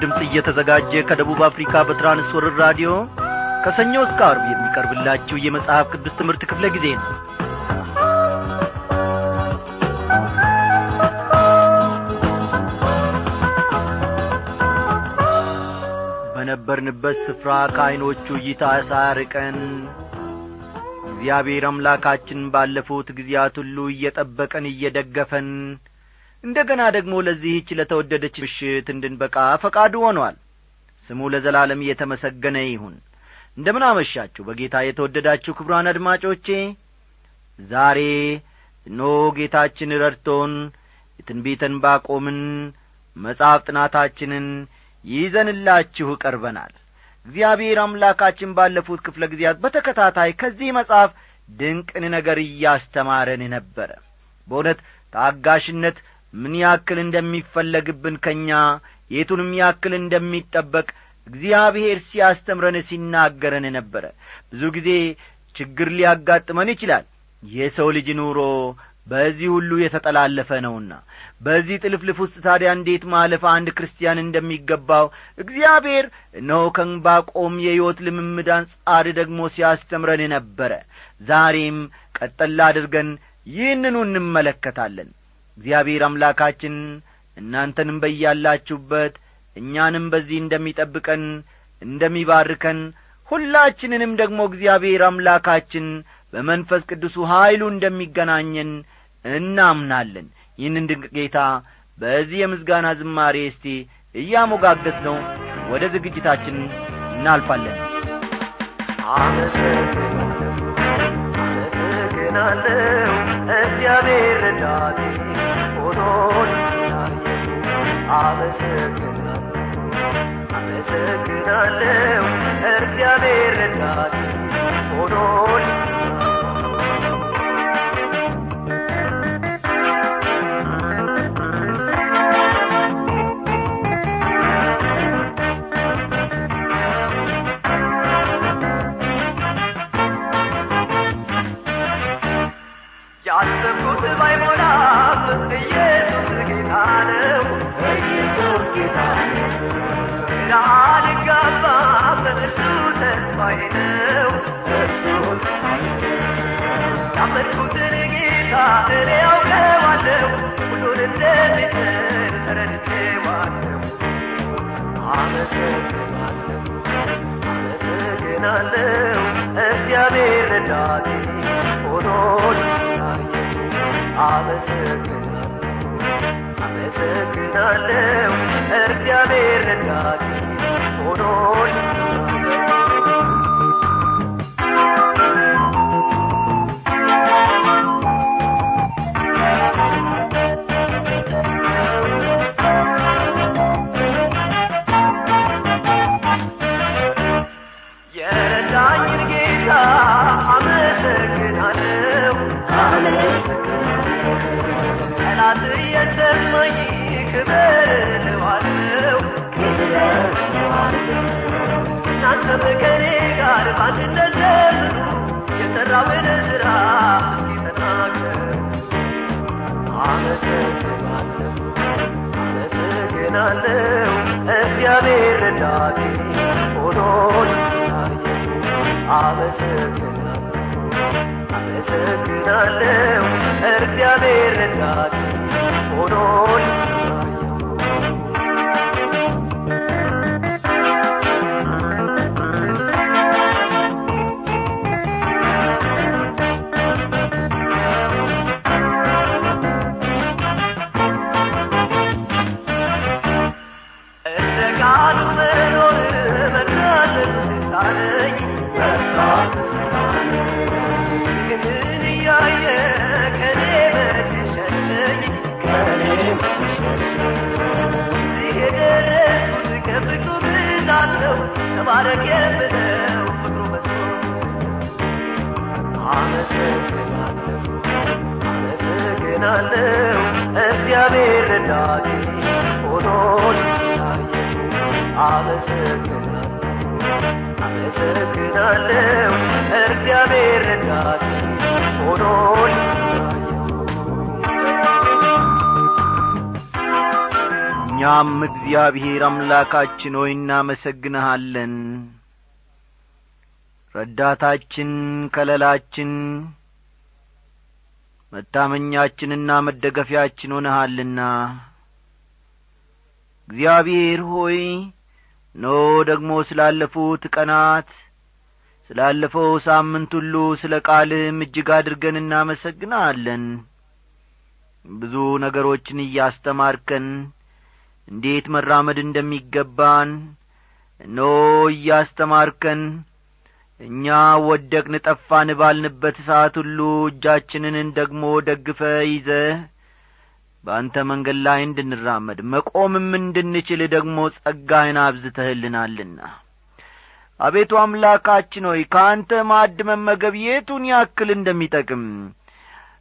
ድምፅ እየተዘጋጀ ከደቡብ አፍሪካ በትራንስወርር ራዲዮ ከሰኞ እስከ አርብ የሚቀርብላችሁ የመጽሐፍ ቅዱስ ትምህርት ክፍለ ጊዜ ነው። በነበርንበት ስፍራ ከዐይኖቹ እይታ ሳያርቀን እግዚአብሔር አምላካችን ባለፉት ጊዜያት ሁሉ እየጠበቀን እየደገፈን እንደ ገና ደግሞ ለዚህች ለተወደደች ምሽት እንድንበቃ ፈቃዱ ሆኗል። ስሙ ለዘላለም እየተመሰገነ ይሁን። እንደምን አመሻችሁ በጌታ የተወደዳችሁ ክብሯን አድማጮቼ። ዛሬ እኖ ጌታችን ረድቶን የትንቢተን ባቆምን መጽሐፍ ጥናታችንን ይዘንላችሁ ቀርበናል። እግዚአብሔር አምላካችን ባለፉት ክፍለ ጊዜያት በተከታታይ ከዚህ መጽሐፍ ድንቅን ነገር እያስተማረን ነበረ። በእውነት ታጋሽነት ምን ያክል እንደሚፈለግብን ከእኛ የቱንም ያክል እንደሚጠበቅ እግዚአብሔር ሲያስተምረን ሲናገረን ነበረ። ብዙ ጊዜ ችግር ሊያጋጥመን ይችላል። የሰው ልጅ ኑሮ በዚህ ሁሉ የተጠላለፈ ነውና በዚህ ጥልፍልፍ ውስጥ ታዲያ እንዴት ማለፍ አንድ ክርስቲያን እንደሚገባው እግዚአብሔር እነሆ ከንባቆም የሕይወት ልምምድ አንጻር ደግሞ ሲያስተምረን ነበረ። ዛሬም ቀጠላ አድርገን ይህንኑ እንመለከታለን እግዚአብሔር አምላካችን እናንተንም በያላችሁበት እኛንም በዚህ እንደሚጠብቀን እንደሚባርከን ሁላችንንም ደግሞ እግዚአብሔር አምላካችን በመንፈስ ቅዱሱ ኀይሉ እንደሚገናኘን እናምናለን። ይህንን ድንቅ ጌታ በዚህ የምስጋና ዝማሬ እስቲ እያሞጋገስ ነው ወደ ዝግጅታችን እናልፋለን። አመሰግናለሁ እግዚአብሔር ረዳቴ ስላየ አመሰግናለሁ እግዚአብሔር ረዳቴ ያሰብኩት ባይሞላም ኢየሱስ ጌታ ነው ኢየሱስ ጌታ ነው ግራ አልጋባም እርሱ ተስፋዬ ነው እርሱ ያመልኩትን ጌታ እኔ ያውቀዋለሁ ሁሉን እንደሚችል ተረድቼዋለሁ አመሰግናለሁ አመሰግናለሁ እግዚአብሔር ረዳቴ ሆኖን አመሰግናለሁ። አመሰግናለሁ። እግዚአብሔር ረዳቴ ሆኖን አመሰግናለሁ። አመሰግናለሁ። እግዚአብሔር ረዳቴ ሆኖን ከፍቅሩ ብዛት ነው ተባረክ የምለው ፍቅሩ መስሎት አመሰግናለሁ እግዚአብሔር ረዳቴ ስላየ አመሰግናለሁ አመሰግናለሁ እግዚአብሔር ረዳቴ ሆኖን እኛም እግዚአብሔር አምላካችን ሆይ እናመሰግንሃለን። ረዳታችን ከለላችን መታመኛችንና መደገፊያችን ሆነሃልና። እግዚአብሔር ሆይ ኖ ደግሞ ስላለፉት ቀናት ስላለፈው ሳምንት ሁሉ ስለ ቃልህም እጅግ አድርገን እናመሰግናለን ብዙ ነገሮችን እያስተማርከን እንዴት መራመድ እንደሚገባን? እኖ እያስተማርከን እኛ ወደቅን ጠፋን ባልንበት ሰዓት ሁሉ እጃችንን ደግሞ ደግፈ ይዘ በአንተ መንገድ ላይ እንድንራመድ መቆምም እንድንችል ደግሞ ጸጋህን አብዝተህልናልና። አቤቱ አምላካችን ሆይ ከአንተ ማዕድ መመገብ የቱን ያክል እንደሚጠቅም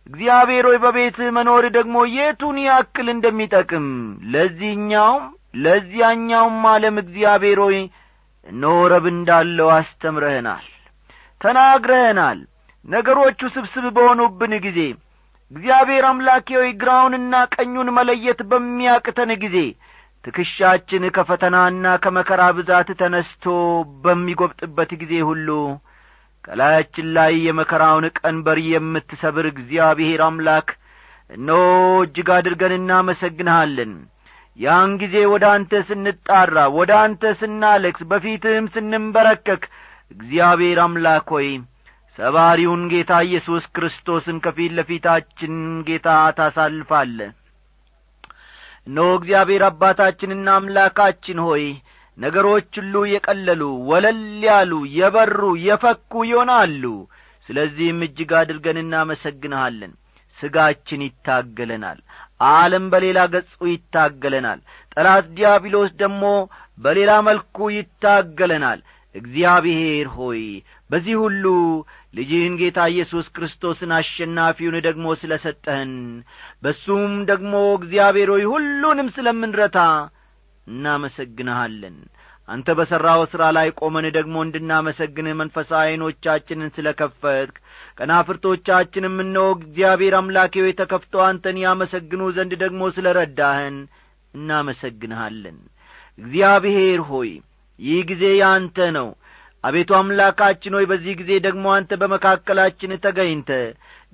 እግዚአብሔር ሆይ በቤትህ መኖር ደግሞ የቱን ያክል እንደሚጠቅም ለዚህኛውም ለዚያኛውም ዓለም እግዚአብሔር ሆይ እነሆ እንዳለው አስተምረህናል ተናግረህናል። ነገሮቹ ስብስብ በሆኑብን ጊዜ እግዚአብሔር አምላኬ ሆይ ግራውንና ቀኙን መለየት በሚያቅተን ጊዜ ትከሻችን ከፈተናና ከመከራ ብዛት ተነስቶ በሚጐብጥበት ጊዜ ሁሉ ከላያችን ላይ የመከራውን ቀንበር የምትሰብር እግዚአብሔር አምላክ እኖ እጅግ አድርገን እናመሰግንሃለን። ያን ጊዜ ወደ አንተ ስንጣራ ወደ አንተ ስናለክስ በፊትህም ስንንበረከክ እግዚአብሔር አምላክ ሆይ ሰባሪውን ጌታ ኢየሱስ ክርስቶስን ከፊት ለፊታችን ጌታ ታሳልፋለ እነሆ እግዚአብሔር አባታችንና አምላካችን ሆይ ነገሮች ሁሉ የቀለሉ ወለል ያሉ የበሩ የፈኩ ይሆናሉ። ስለዚህም እጅግ አድርገን እናመሰግንሃለን። ሥጋችን ይታገለናል ዓለም በሌላ ገጹ ይታገለናል። ጠላት ዲያብሎስ ደግሞ በሌላ መልኩ ይታገለናል። እግዚአብሔር ሆይ በዚህ ሁሉ ልጅህን ጌታ ኢየሱስ ክርስቶስን አሸናፊውን ደግሞ ስለ ሰጠህን በሱም ደግሞ እግዚአብሔር ሆይ ሁሉንም ስለምንረታ እናመሰግንሃለን። አንተ በሠራው ሥራ ላይ ቆመን ደግሞ እንድናመሰግንህ መንፈሳዊ ዐይኖቻችንን ስለ ከፈትክ ቀናፍርቶቻችንም እነሆ እግዚአብሔር አምላኬ ሆይ ተከፍተው አንተን ያመሰግኑ ዘንድ ደግሞ ስለ ረዳህን እናመሰግንሃለን። እግዚአብሔር ሆይ ይህ ጊዜ ያንተ ነው። አቤቱ አምላካችን ሆይ በዚህ ጊዜ ደግሞ አንተ በመካከላችን ተገኝተ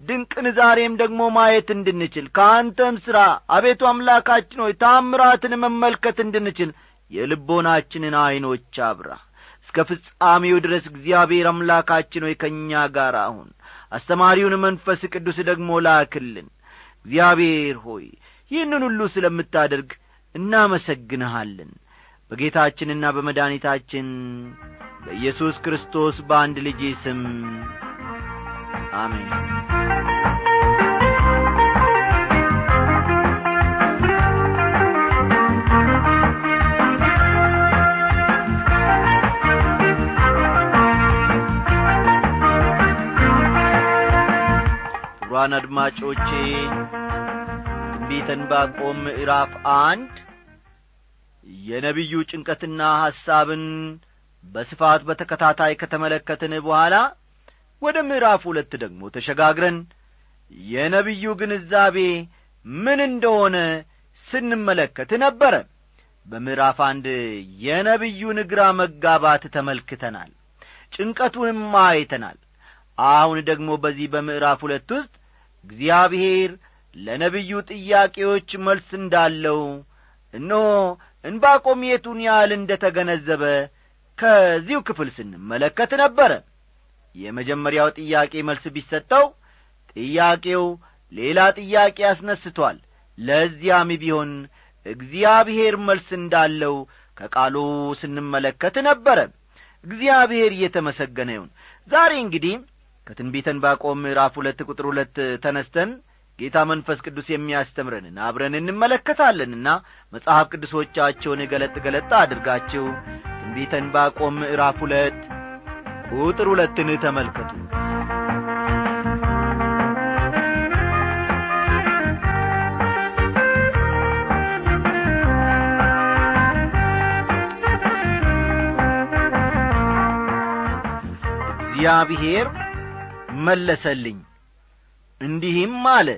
ድንቅን ዛሬም ደግሞ ማየት እንድንችል ከአንተም ሥራ አቤቱ አምላካችን ሆይ ታምራትን መመልከት እንድንችል የልቦናችንን ዐይኖች አብራ እስከ ፍጻሜው ድረስ እግዚአብሔር አምላካችን ሆይ ከእኛ ጋር አሁን አስተማሪውን መንፈስ ቅዱስ ደግሞ ላክልን። እግዚአብሔር ሆይ ይህንን ሁሉ ስለምታደርግ እናመሰግንሃለን። በጌታችንና በመድኃኒታችን በኢየሱስ ክርስቶስ በአንድ ልጅ ስም አሜን ክቡራን አድማጮቼ ትንቢተ ዕንባቆም ምዕራፍ አንድ የነቢዩ ጭንቀትና ሐሳብን በስፋት በተከታታይ ከተመለከትን በኋላ ወደ ምዕራፍ ሁለት ደግሞ ተሸጋግረን የነቢዩ ግንዛቤ ምን እንደሆነ ስንመለከት ነበረ። በምዕራፍ አንድ የነቢዩን ግራ መጋባት ተመልክተናል ጭንቀቱንም አይተናል። አሁን ደግሞ በዚህ በምዕራፍ ሁለት ውስጥ እግዚአብሔር ለነቢዩ ጥያቄዎች መልስ እንዳለው እነሆ እንባቆም የቱን ያህል እንደ ተገነዘበ ከዚሁ ክፍል ስንመለከት ነበረ። የመጀመሪያው ጥያቄ መልስ ቢሰጠው ጥያቄው ሌላ ጥያቄ አስነስቶአል ለዚያም ቢሆን እግዚአብሔር መልስ እንዳለው ከቃሉ ስንመለከት ነበረ። እግዚአብሔር እየተመሰገነ ይሁን። ዛሬ እንግዲህ ከትንቢተ ዕንባቆም ምዕራፍ ሁለት ቁጥር ሁለት ተነስተን ጌታ መንፈስ ቅዱስ የሚያስተምረንን አብረን እንመለከታለንና መጽሐፍ ቅዱሶቻቸውን ገለጥ ገለጥ አድርጋችሁ ትንቢተ ዕንባቆም ምዕራፍ ሁለት ቁጥር ሁለትን ተመልከቱ። እግዚአብሔር መለሰልኝ። እንዲህም አለ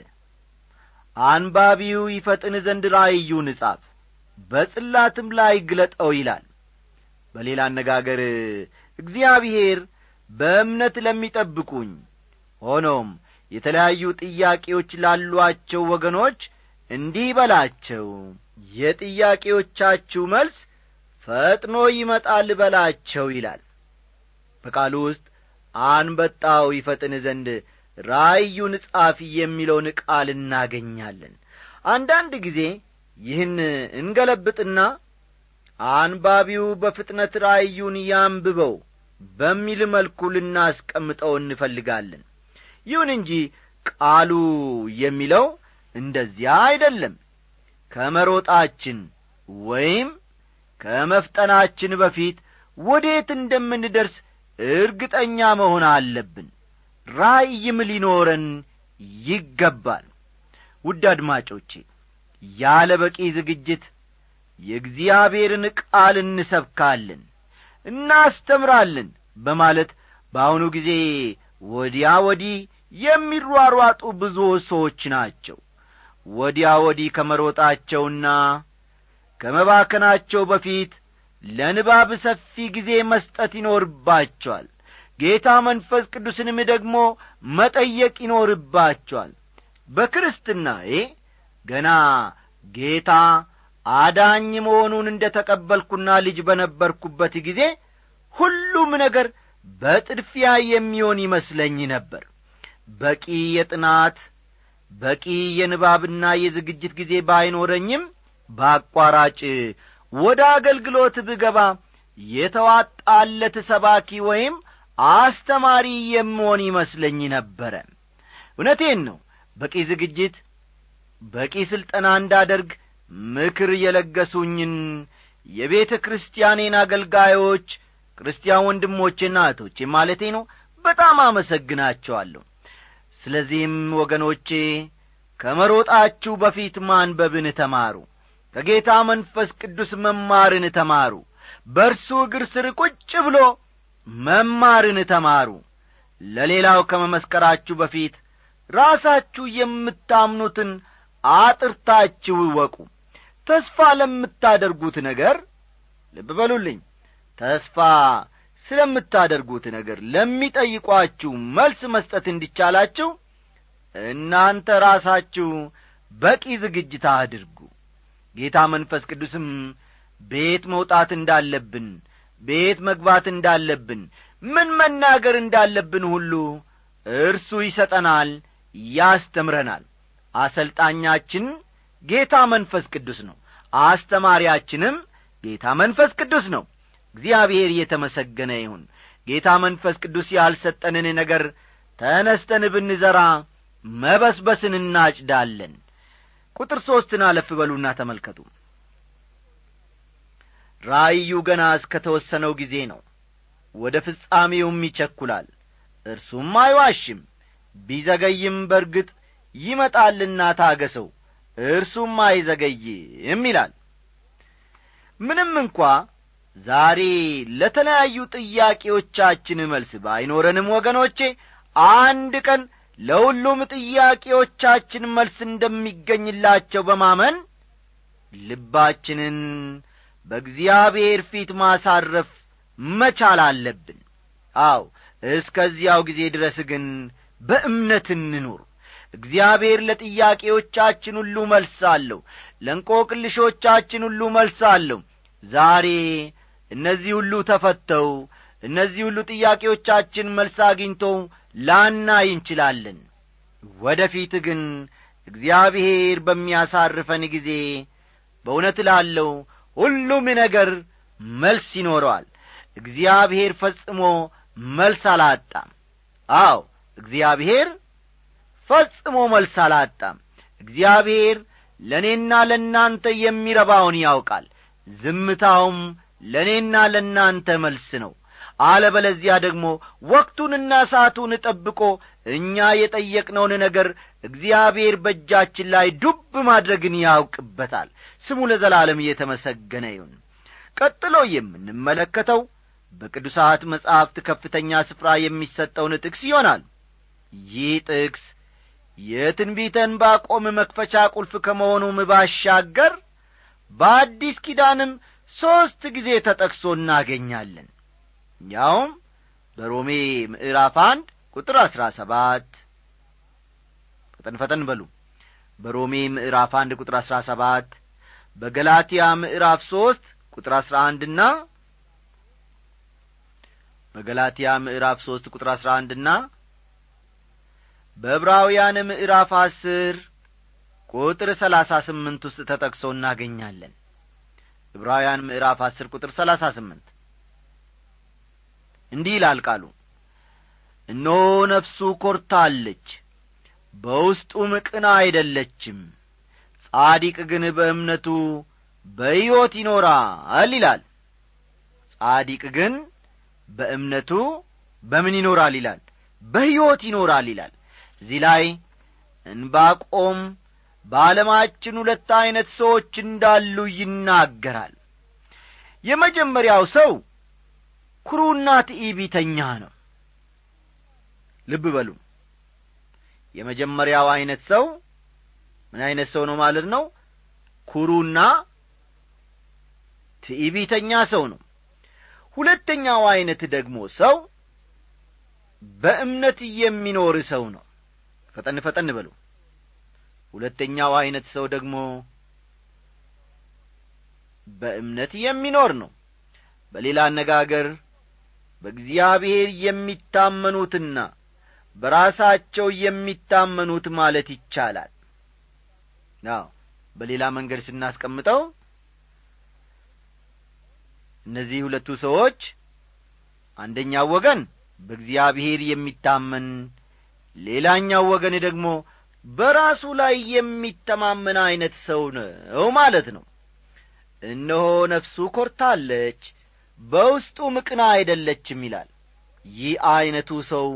አንባቢው ይፈጥን ዘንድ ራእዩን ጻፍ በጽላትም ላይ ግለጠው ይላል። በሌላ አነጋገር እግዚአብሔር በእምነት ለሚጠብቁኝ ሆኖም የተለያዩ ጥያቄዎች ላሏቸው ወገኖች እንዲህ በላቸው የጥያቄዎቻችሁ መልስ ፈጥኖ ይመጣል በላቸው ይላል። በቃሉ ውስጥ አንበጣው ይፈጥን ዘንድ ራእዩን ጻፊ የሚለውን ቃል እናገኛለን። አንዳንድ ጊዜ ይህን እንገለብጥና አንባቢው በፍጥነት ራእዩን ያንብበው በሚል መልኩ ልናስቀምጠው እንፈልጋለን። ይሁን እንጂ ቃሉ የሚለው እንደዚያ አይደለም። ከመሮጣችን ወይም ከመፍጠናችን በፊት ወዴት እንደምንደርስ እርግጠኛ መሆን አለብን። ራእይም ሊኖረን ይገባል። ውድ አድማጮቼ ያለ በቂ ዝግጅት የእግዚአብሔርን ቃል እንሰብካለን እናስተምራለን በማለት በአሁኑ ጊዜ ወዲያ ወዲህ የሚሯሯጡ ብዙ ሰዎች ናቸው። ወዲያ ወዲህ ከመሮጣቸውና ከመባከናቸው በፊት ለንባብ ሰፊ ጊዜ መስጠት ይኖርባቸዋል። ጌታ መንፈስ ቅዱስንም ደግሞ መጠየቅ ይኖርባቸዋል። በክርስትናዬ ገና ጌታ አዳኝ መሆኑን እንደ ተቀበልኩና ልጅ በነበርኩበት ጊዜ ሁሉም ነገር በጥድፊያ የሚሆን ይመስለኝ ነበር። በቂ የጥናት በቂ የንባብና የዝግጅት ጊዜ ባይኖረኝም በአቋራጭ ወደ አገልግሎት ብገባ የተዋጣለት ሰባኪ ወይም አስተማሪ የምሆን ይመስለኝ ነበረ። እውነቴን ነው። በቂ ዝግጅት በቂ ሥልጠና እንዳደርግ ምክር የለገሱኝን የቤተ ክርስቲያኔን አገልጋዮች ክርስቲያን ወንድሞቼና እህቶቼ ማለቴ ነው በጣም አመሰግናቸዋለሁ። ስለዚህም ወገኖቼ ከመሮጣችሁ በፊት ማንበብን ተማሩ ከጌታ መንፈስ ቅዱስ መማርን ተማሩ። በእርሱ እግር ስር ቁጭ ብሎ መማርን ተማሩ። ለሌላው ከመመስከራችሁ በፊት ራሳችሁ የምታምኑትን አጥርታችሁ እወቁ። ተስፋ ለምታደርጉት ነገር ልብ በሉልኝ ተስፋ ስለምታደርጉት ነገር ለሚጠይቋችሁ መልስ መስጠት እንዲቻላችሁ እናንተ ራሳችሁ በቂ ዝግጅት አድርጉ ጌታ መንፈስ ቅዱስም ቤት መውጣት እንዳለብን ቤት መግባት እንዳለብን ምን መናገር እንዳለብን ሁሉ እርሱ ይሰጠናል ያስተምረናል። አሰልጣኛችን ጌታ መንፈስ ቅዱስ ነው። አስተማሪያችንም ጌታ መንፈስ ቅዱስ ነው። እግዚአብሔር እየተመሰገነ ይሁን። ጌታ መንፈስ ቅዱስ ያልሰጠንን ነገር ተነስተን ብንዘራ መበስበስን እናጭዳለን ቁጥር ሦስትን አለፍ በሉና ተመልከቱ። ራእዩ ገና እስከ ተወሰነው ጊዜ ነው። ወደ ፍጻሜውም ይቸኩላል እርሱም አይዋሽም። ቢዘገይም በርግጥ ይመጣልና ታገሰው እርሱም አይዘገይም ይላል። ምንም እንኳ ዛሬ ለተለያዩ ጥያቄዎቻችን መልስ ባይኖረንም ወገኖቼ አንድ ቀን ለሁሉም ጥያቄዎቻችን መልስ እንደሚገኝላቸው በማመን ልባችንን በእግዚአብሔር ፊት ማሳረፍ መቻል አለብን። አው እስከዚያው ጊዜ ድረስ ግን በእምነት እንኑር። እግዚአብሔር ለጥያቄዎቻችን ሁሉ መልስ አለሁ ለእንቆቅልሾቻችን ሁሉ መልስ አለሁ ዛሬ እነዚህ ሁሉ ተፈተው እነዚህ ሁሉ ጥያቄዎቻችን መልስ አግኝተው ላናይ እንችላለን። ወደ ፊት ግን እግዚአብሔር በሚያሳርፈን ጊዜ በእውነት ላለው ሁሉም ነገር መልስ ይኖረዋል። እግዚአብሔር ፈጽሞ መልስ አላጣም። አዎ እግዚአብሔር ፈጽሞ መልስ አላጣም። እግዚአብሔር ለእኔና ለእናንተ የሚረባውን ያውቃል። ዝምታውም ለእኔና ለእናንተ መልስ ነው አለበለዚያ ደግሞ ወቅቱንና ሰዓቱን ጠብቆ እኛ የጠየቅነውን ነገር እግዚአብሔር በእጃችን ላይ ዱብ ማድረግን ያውቅበታል። ስሙ ለዘላለም እየተመሰገነ ይሁን። ቀጥሎ የምንመለከተው በቅዱሳት መጻሕፍት ከፍተኛ ስፍራ የሚሰጠውን ጥቅስ ይሆናል። ይህ ጥቅስ የትንቢተ ዕንባቆም መክፈቻ ቁልፍ ከመሆኑም ባሻገር በአዲስ ኪዳንም ሦስት ጊዜ ተጠቅሶ እናገኛለን ያውም በሮሜ ምዕራፍ አንድ ቁጥር አሥራ ሰባት። ፈጠን ፈጠን በሉ። በሮሜ ምዕራፍ አንድ ቁጥር አሥራ ሰባት በገላትያ ምዕራፍ ሦስት ቁጥር አሥራ አንድና በገላትያ ምዕራፍ ሦስት ቁጥር አሥራ አንድና በዕብራውያን ምዕራፍ አስር ቁጥር ሰላሳ ስምንት ውስጥ ተጠቅሶ እናገኛለን። ዕብራውያን ምዕራፍ አስር ቁጥር ሰላሳ ስምንት እንዲህ ይላል ቃሉ እነሆ ነፍሱ ኰርታለች በውስጡም ቅና አይደለችም ጻዲቅ ግን በእምነቱ በሕይወት ይኖራል ይላል። ጻዲቅ ግን በእምነቱ በምን ይኖራል ይላል? በሕይወት ይኖራል ይላል። እዚህ ላይ እንባቆም በዓለማችን ሁለት ዐይነት ሰዎች እንዳሉ ይናገራል። የመጀመሪያው ሰው ኩሩና ትዕቢተኛ ነው። ልብ በሉ። የመጀመሪያው ዐይነት ሰው ምን ዐይነት ሰው ነው ማለት ነው? ኩሩና ትዕቢተኛ ሰው ነው። ሁለተኛው ዐይነት ደግሞ ሰው በእምነት የሚኖር ሰው ነው። ፈጠን ፈጠን በሉ። ሁለተኛው ዐይነት ሰው ደግሞ በእምነት የሚኖር ነው። በሌላ አነጋገር በእግዚአብሔር የሚታመኑትና በራሳቸው የሚታመኑት ማለት ይቻላል። አዎ በሌላ መንገድ ስናስቀምጠው እነዚህ ሁለቱ ሰዎች አንደኛው ወገን በእግዚአብሔር የሚታመን ሌላኛው ወገን ደግሞ በራሱ ላይ የሚተማመን ዐይነት ሰው ነው ማለት ነው። እነሆ ነፍሱ ኰርታለች በውስጡ ምቅና አይደለችም ይላል። ይህ ዐይነቱ ሰው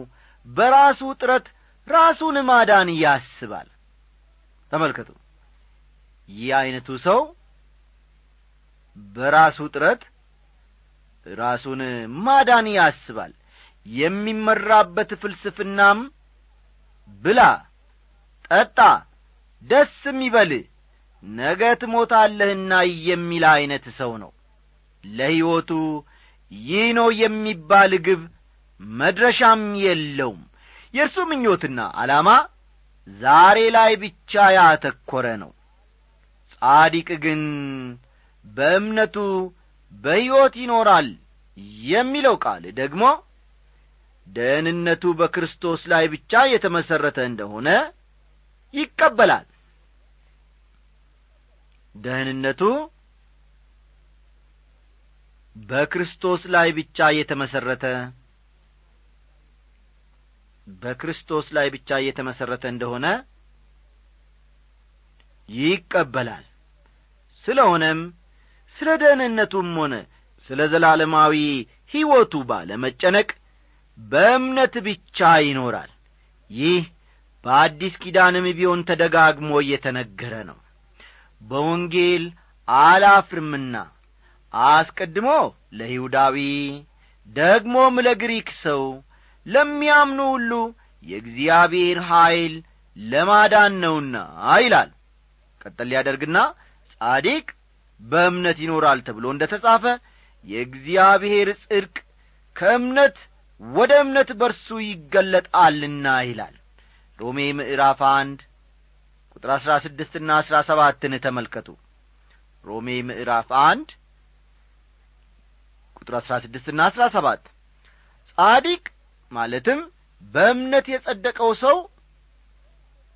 በራሱ ጥረት ራሱን ማዳን ያስባል። ተመልከቱ። ይህ ዐይነቱ ሰው በራሱ ጥረት ራሱን ማዳን ያስባል። የሚመራበት ፍልስፍናም ብላ ጠጣ ደስም ይበል ነገ ትሞታለህና የሚል ዐይነት ሰው ነው ለሕይወቱ ይህ ነው የሚባል ግብ መድረሻም የለውም። የእርሱ ምኞትና ዓላማ ዛሬ ላይ ብቻ ያተኰረ ነው። ጻዲቅ ግን በእምነቱ በሕይወት ይኖራል የሚለው ቃል ደግሞ ደህንነቱ በክርስቶስ ላይ ብቻ የተመሠረተ እንደሆነ ይቀበላል። ደህንነቱ በክርስቶስ ላይ ብቻ የተመሠረተ በክርስቶስ ላይ ብቻ የተመሠረተ እንደሆነ ይቀበላል። ስለሆነም ስለ ደህንነቱም ሆነ ስለ ዘላለማዊ ሕይወቱ ባለመጨነቅ በእምነት ብቻ ይኖራል። ይህ በአዲስ ኪዳንም ቢሆን ተደጋግሞ እየተነገረ ነው። በወንጌል አላፍርምና አስቀድሞ ለይሁዳዊ ደግሞም ለግሪክ ሰው ለሚያምኑ ሁሉ የእግዚአብሔር ኀይል ለማዳን ነውና ይላል። ቀጠል ሊያደርግና ጻዲቅ በእምነት ይኖራል ተብሎ እንደ ተጻፈ የእግዚአብሔር ጽድቅ ከእምነት ወደ እምነት በርሱ ይገለጣልና ይላል። ሮሜ ምዕራፍ አንድ ቁጥር አሥራ ስድስትና አሥራ ሰባትን ተመልከቱ። ሮሜ ምዕራፍ አንድ ቁጥር አሥራ ስድስትና አሥራ ሰባት። ጻዲቅ ማለትም በእምነት የጸደቀው ሰው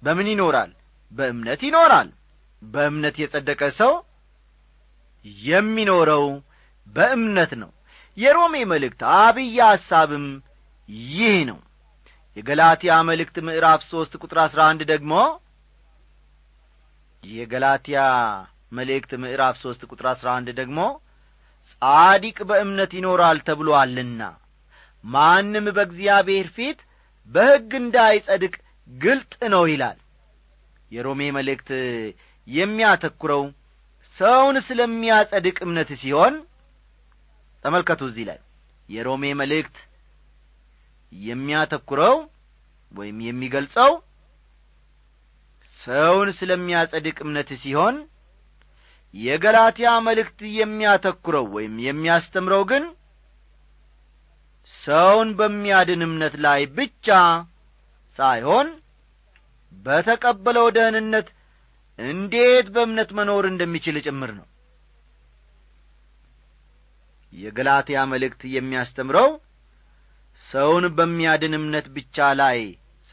በምን ይኖራል? በእምነት ይኖራል። በእምነት የጸደቀ ሰው የሚኖረው በእምነት ነው። የሮሜ መልእክት አብይ ሐሳብም ይህ ነው። የገላትያ መልእክት ምዕራፍ ሦስት ቁጥር አሥራ አንድ ደግሞ የገላትያ መልእክት ምዕራፍ ሦስት ቁጥር አሥራ አንድ ደግሞ ጻዲቅ በእምነት ይኖራል ተብሎአልና። ማንም በእግዚአብሔር ፊት በሕግ እንዳይጸድቅ ግልጥ ነው ይላል። የሮሜ መልእክት የሚያተኩረው ሰውን ስለሚያጸድቅ እምነት ሲሆን ተመልከቱ እዚህ ላይ የሮሜ መልእክት የሚያተኩረው ወይም የሚገልጸው ሰውን ስለሚያጸድቅ እምነት ሲሆን የገላትያ መልእክት የሚያተኩረው ወይም የሚያስተምረው ግን ሰውን በሚያድን እምነት ላይ ብቻ ሳይሆን በተቀበለው ደህንነት እንዴት በእምነት መኖር እንደሚችል ጭምር ነው። የገላትያ መልእክት የሚያስተምረው ሰውን በሚያድን እምነት ብቻ ላይ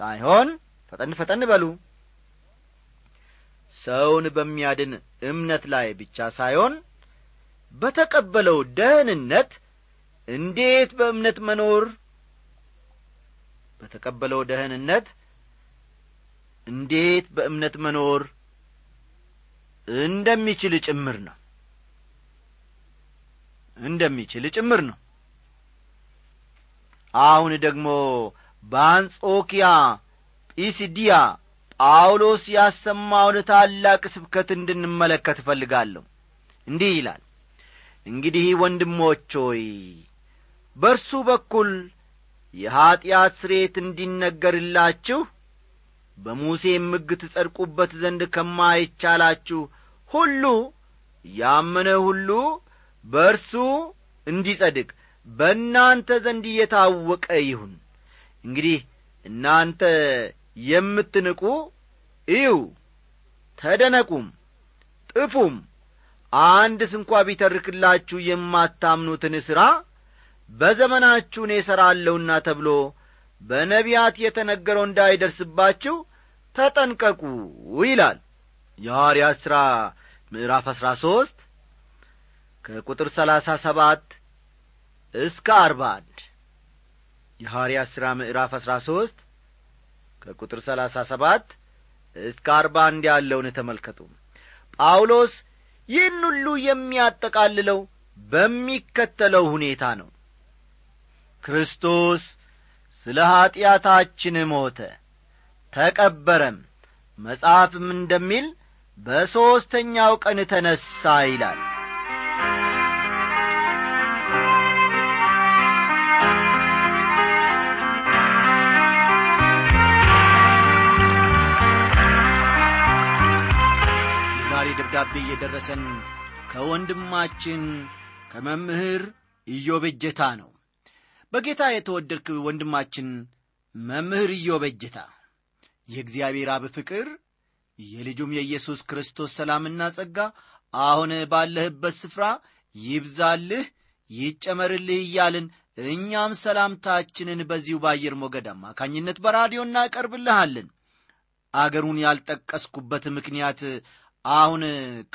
ሳይሆን ፈጠን ፈጠን በሉ ሰውን በሚያድን እምነት ላይ ብቻ ሳይሆን በተቀበለው ደህንነት እንዴት በእምነት መኖር? በተቀበለው ደህንነት እንዴት በእምነት መኖር እንደሚችል ጭምር ነው። እንደሚችል ጭምር ነው። አሁን ደግሞ በአንጾኪያ ጲስዲያ ጳውሎስ ያሰማውን ታላቅ ስብከት እንድንመለከት እፈልጋለሁ። እንዲህ ይላል እንግዲህ ወንድሞች ሆይ በእርሱ በኩል የኀጢአት ስሬት እንዲነገርላችሁ በሙሴም ሕግ ትጸድቁበት ዘንድ ከማይቻላችሁ ሁሉ ያመነ ሁሉ በእርሱ እንዲጸድቅ በእናንተ ዘንድ እየታወቀ ይሁን። እንግዲህ እናንተ የምትንቁ እዩ ተደነቁም ጥፉም። አንድ ስንኳ ቢተርክላችሁ የማታምኑትን ሥራ በዘመናችሁ እኔ እሠራለሁና ተብሎ በነቢያት የተነገረው እንዳይደርስባችሁ ተጠንቀቁ ይላል የሐዋርያት ሥራ ምዕራፍ አሥራ ሦስት ከቁጥር ሰላሳ ሰባት እስከ አርባ አንድ የሐዋርያት ሥራ ምዕራፍ አሥራ ሦስት ከቁጥር ሰላሳ ሰባት እስከ አርባ አንድ ያለውን ተመልከቱ። ጳውሎስ ይህን ሁሉ የሚያጠቃልለው በሚከተለው ሁኔታ ነው። ክርስቶስ ስለ ኀጢአታችን ሞተ ተቀበረም መጽሐፍም እንደሚል በሦስተኛው ቀን ተነሣ ይላል ደብዳቤ እየደረሰን ከወንድማችን ከመምህር ኢዮብ ነው። በጌታ የተወደድክ ወንድማችን መምህር ኢዮብ እጀታ የእግዚአብሔር አብ ፍቅር የልጁም የኢየሱስ ክርስቶስ ሰላምና ጸጋ አሁን ባለህበት ስፍራ ይብዛልህ ይጨመርልህ እያልን እኛም ሰላምታችንን በዚሁ በአየር ሞገድ አማካኝነት በራዲዮ እናቀርብልሃለን። አገሩን ያልጠቀስኩበት ምክንያት አሁን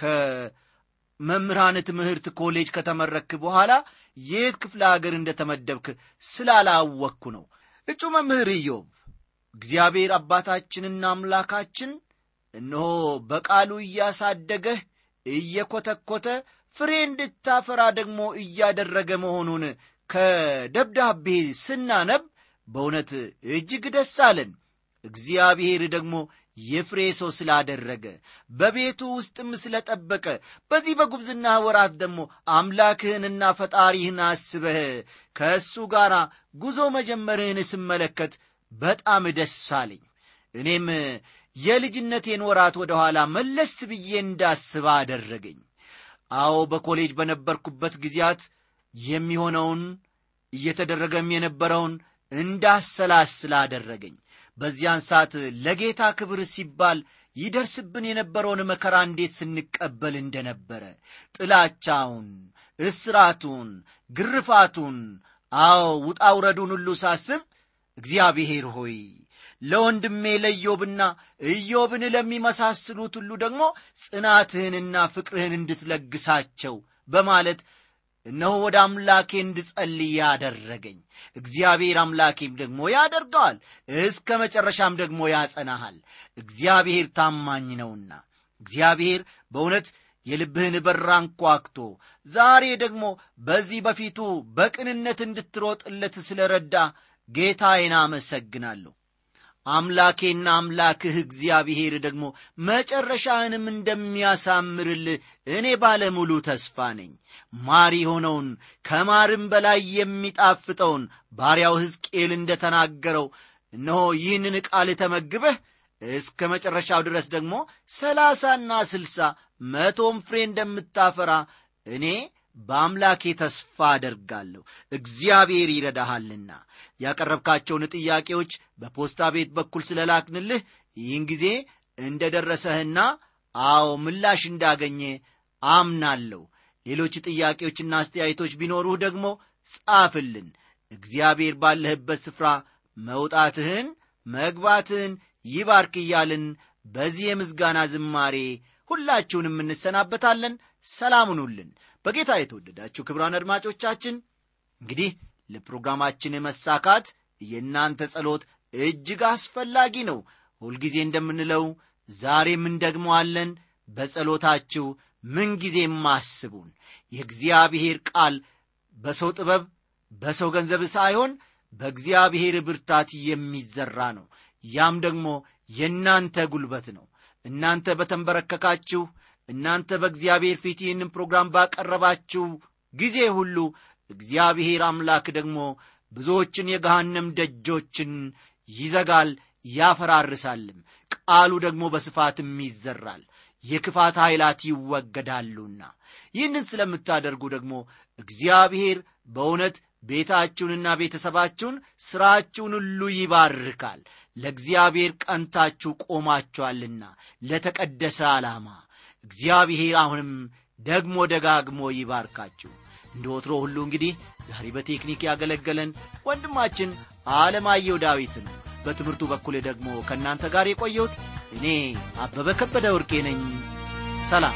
ከመምህራን ትምህርት ኮሌጅ ከተመረክ በኋላ የት ክፍለ አገር እንደተመደብክ ስላላወቅኩ ነው። እጩ መምህር ኢዮብ እግዚአብሔር አባታችንና አምላካችን እነሆ በቃሉ እያሳደገህ እየኰተኰተ ፍሬ እንድታፈራ ደግሞ እያደረገ መሆኑን ከደብዳቤ ስናነብ በእውነት እጅግ ደስ አለን። እግዚአብሔር ደግሞ የፍሬ ሰው ስላደረገ በቤቱ ውስጥም ስለጠበቀ በዚህ በጉብዝና ወራት ደግሞ አምላክህንና ፈጣሪህን አስበህ ከእሱ ጋር ጉዞ መጀመርህን ስመለከት በጣም ደስ አለኝ። እኔም የልጅነቴን ወራት ወደ ኋላ መለስ ብዬ እንዳስብ አደረገኝ። አዎ በኮሌጅ በነበርኩበት ጊዜያት የሚሆነውን እየተደረገም የነበረውን እንዳሰላስል አደረገኝ በዚያን ሰዓት ለጌታ ክብር ሲባል ይደርስብን የነበረውን መከራ እንዴት ስንቀበል እንደነበረ? ጥላቻውን እስራቱን ግርፋቱን አዎ ውጣ ውረዱን ሁሉ ሳስብ እግዚአብሔር ሆይ ለወንድሜ ለኢዮብና ኢዮብን ለሚመሳስሉት ሁሉ ደግሞ ጽናትህንና ፍቅርህን እንድትለግሳቸው በማለት እነሆ ወደ አምላኬ እንድጸልይ ያደረገኝ። እግዚአብሔር አምላኬም ደግሞ ያደርገዋል እስከ መጨረሻም ደግሞ ያጸናሃል። እግዚአብሔር ታማኝ ነውና እግዚአብሔር በእውነት የልብህን በር አንኳክቶ ዛሬ ደግሞ በዚህ በፊቱ በቅንነት እንድትሮጥለት ስለ ረዳ ጌታዬን አመሰግናለሁ። አምላኬና አምላክህ እግዚአብሔር ደግሞ መጨረሻህንም እንደሚያሳምርልህ እኔ ባለሙሉ ተስፋ ነኝ ማር የሆነውን ከማርም በላይ የሚጣፍጠውን ባሪያው ሕዝቅኤል እንደ ተናገረው እነሆ ይህንን ቃል ተመግበህ እስከ መጨረሻው ድረስ ደግሞ ሰላሳና ስልሳ መቶም ፍሬ እንደምታፈራ እኔ በአምላኬ ተስፋ አደርጋለሁ። እግዚአብሔር ይረዳሃልና ያቀረብካቸውን ጥያቄዎች በፖስታ ቤት በኩል ስለላክንልህ ይህን ጊዜ እንደ ደረሰህና አዎ ምላሽ እንዳገኘ አምናለሁ ሌሎች ጥያቄዎችና አስተያየቶች ቢኖሩህ ደግሞ ጻፍልን። እግዚአብሔር ባለህበት ስፍራ መውጣትህን መግባትህን ይባርክ እያልን በዚህ የምስጋና ዝማሬ ሁላችሁንም እንሰናበታለን። ሰላሙኑልን በጌታ የተወደዳችሁ ክብራን አድማጮቻችን እንግዲህ ለፕሮግራማችን መሳካት የእናንተ ጸሎት እጅግ አስፈላጊ ነው። ሁልጊዜ እንደምንለው ዛሬም እንደግመዋለን። በጸሎታችሁ ምንጊዜም አስቡን የእግዚአብሔር ቃል በሰው ጥበብ በሰው ገንዘብ ሳይሆን በእግዚአብሔር ብርታት የሚዘራ ነው። ያም ደግሞ የእናንተ ጉልበት ነው። እናንተ በተንበረከካችሁ እናንተ በእግዚአብሔር ፊት ይህንን ፕሮግራም ባቀረባችሁ ጊዜ ሁሉ እግዚአብሔር አምላክ ደግሞ ብዙዎችን የገሃነም ደጆችን ይዘጋል ያፈራርሳልም። ቃሉ ደግሞ በስፋትም ይዘራል የክፋት ኃይላት ይወገዳሉና ይህንን ስለምታደርጉ ደግሞ እግዚአብሔር በእውነት ቤታችሁንና ቤተሰባችሁን ሥራችሁን ሁሉ ይባርካል። ለእግዚአብሔር ቀንታችሁ ቆማችኋልና ለተቀደሰ ዓላማ እግዚአብሔር አሁንም ደግሞ ደጋግሞ ይባርካችሁ። እንደ ወትሮ ሁሉ እንግዲህ ዛሬ በቴክኒክ ያገለገለን ወንድማችን አለማየሁ ዳዊት ነው። በትምህርቱ በኩል ደግሞ ከእናንተ ጋር የቆየሁት እኔ አበበ ከበደ ወርቄ ነኝ። ሰላም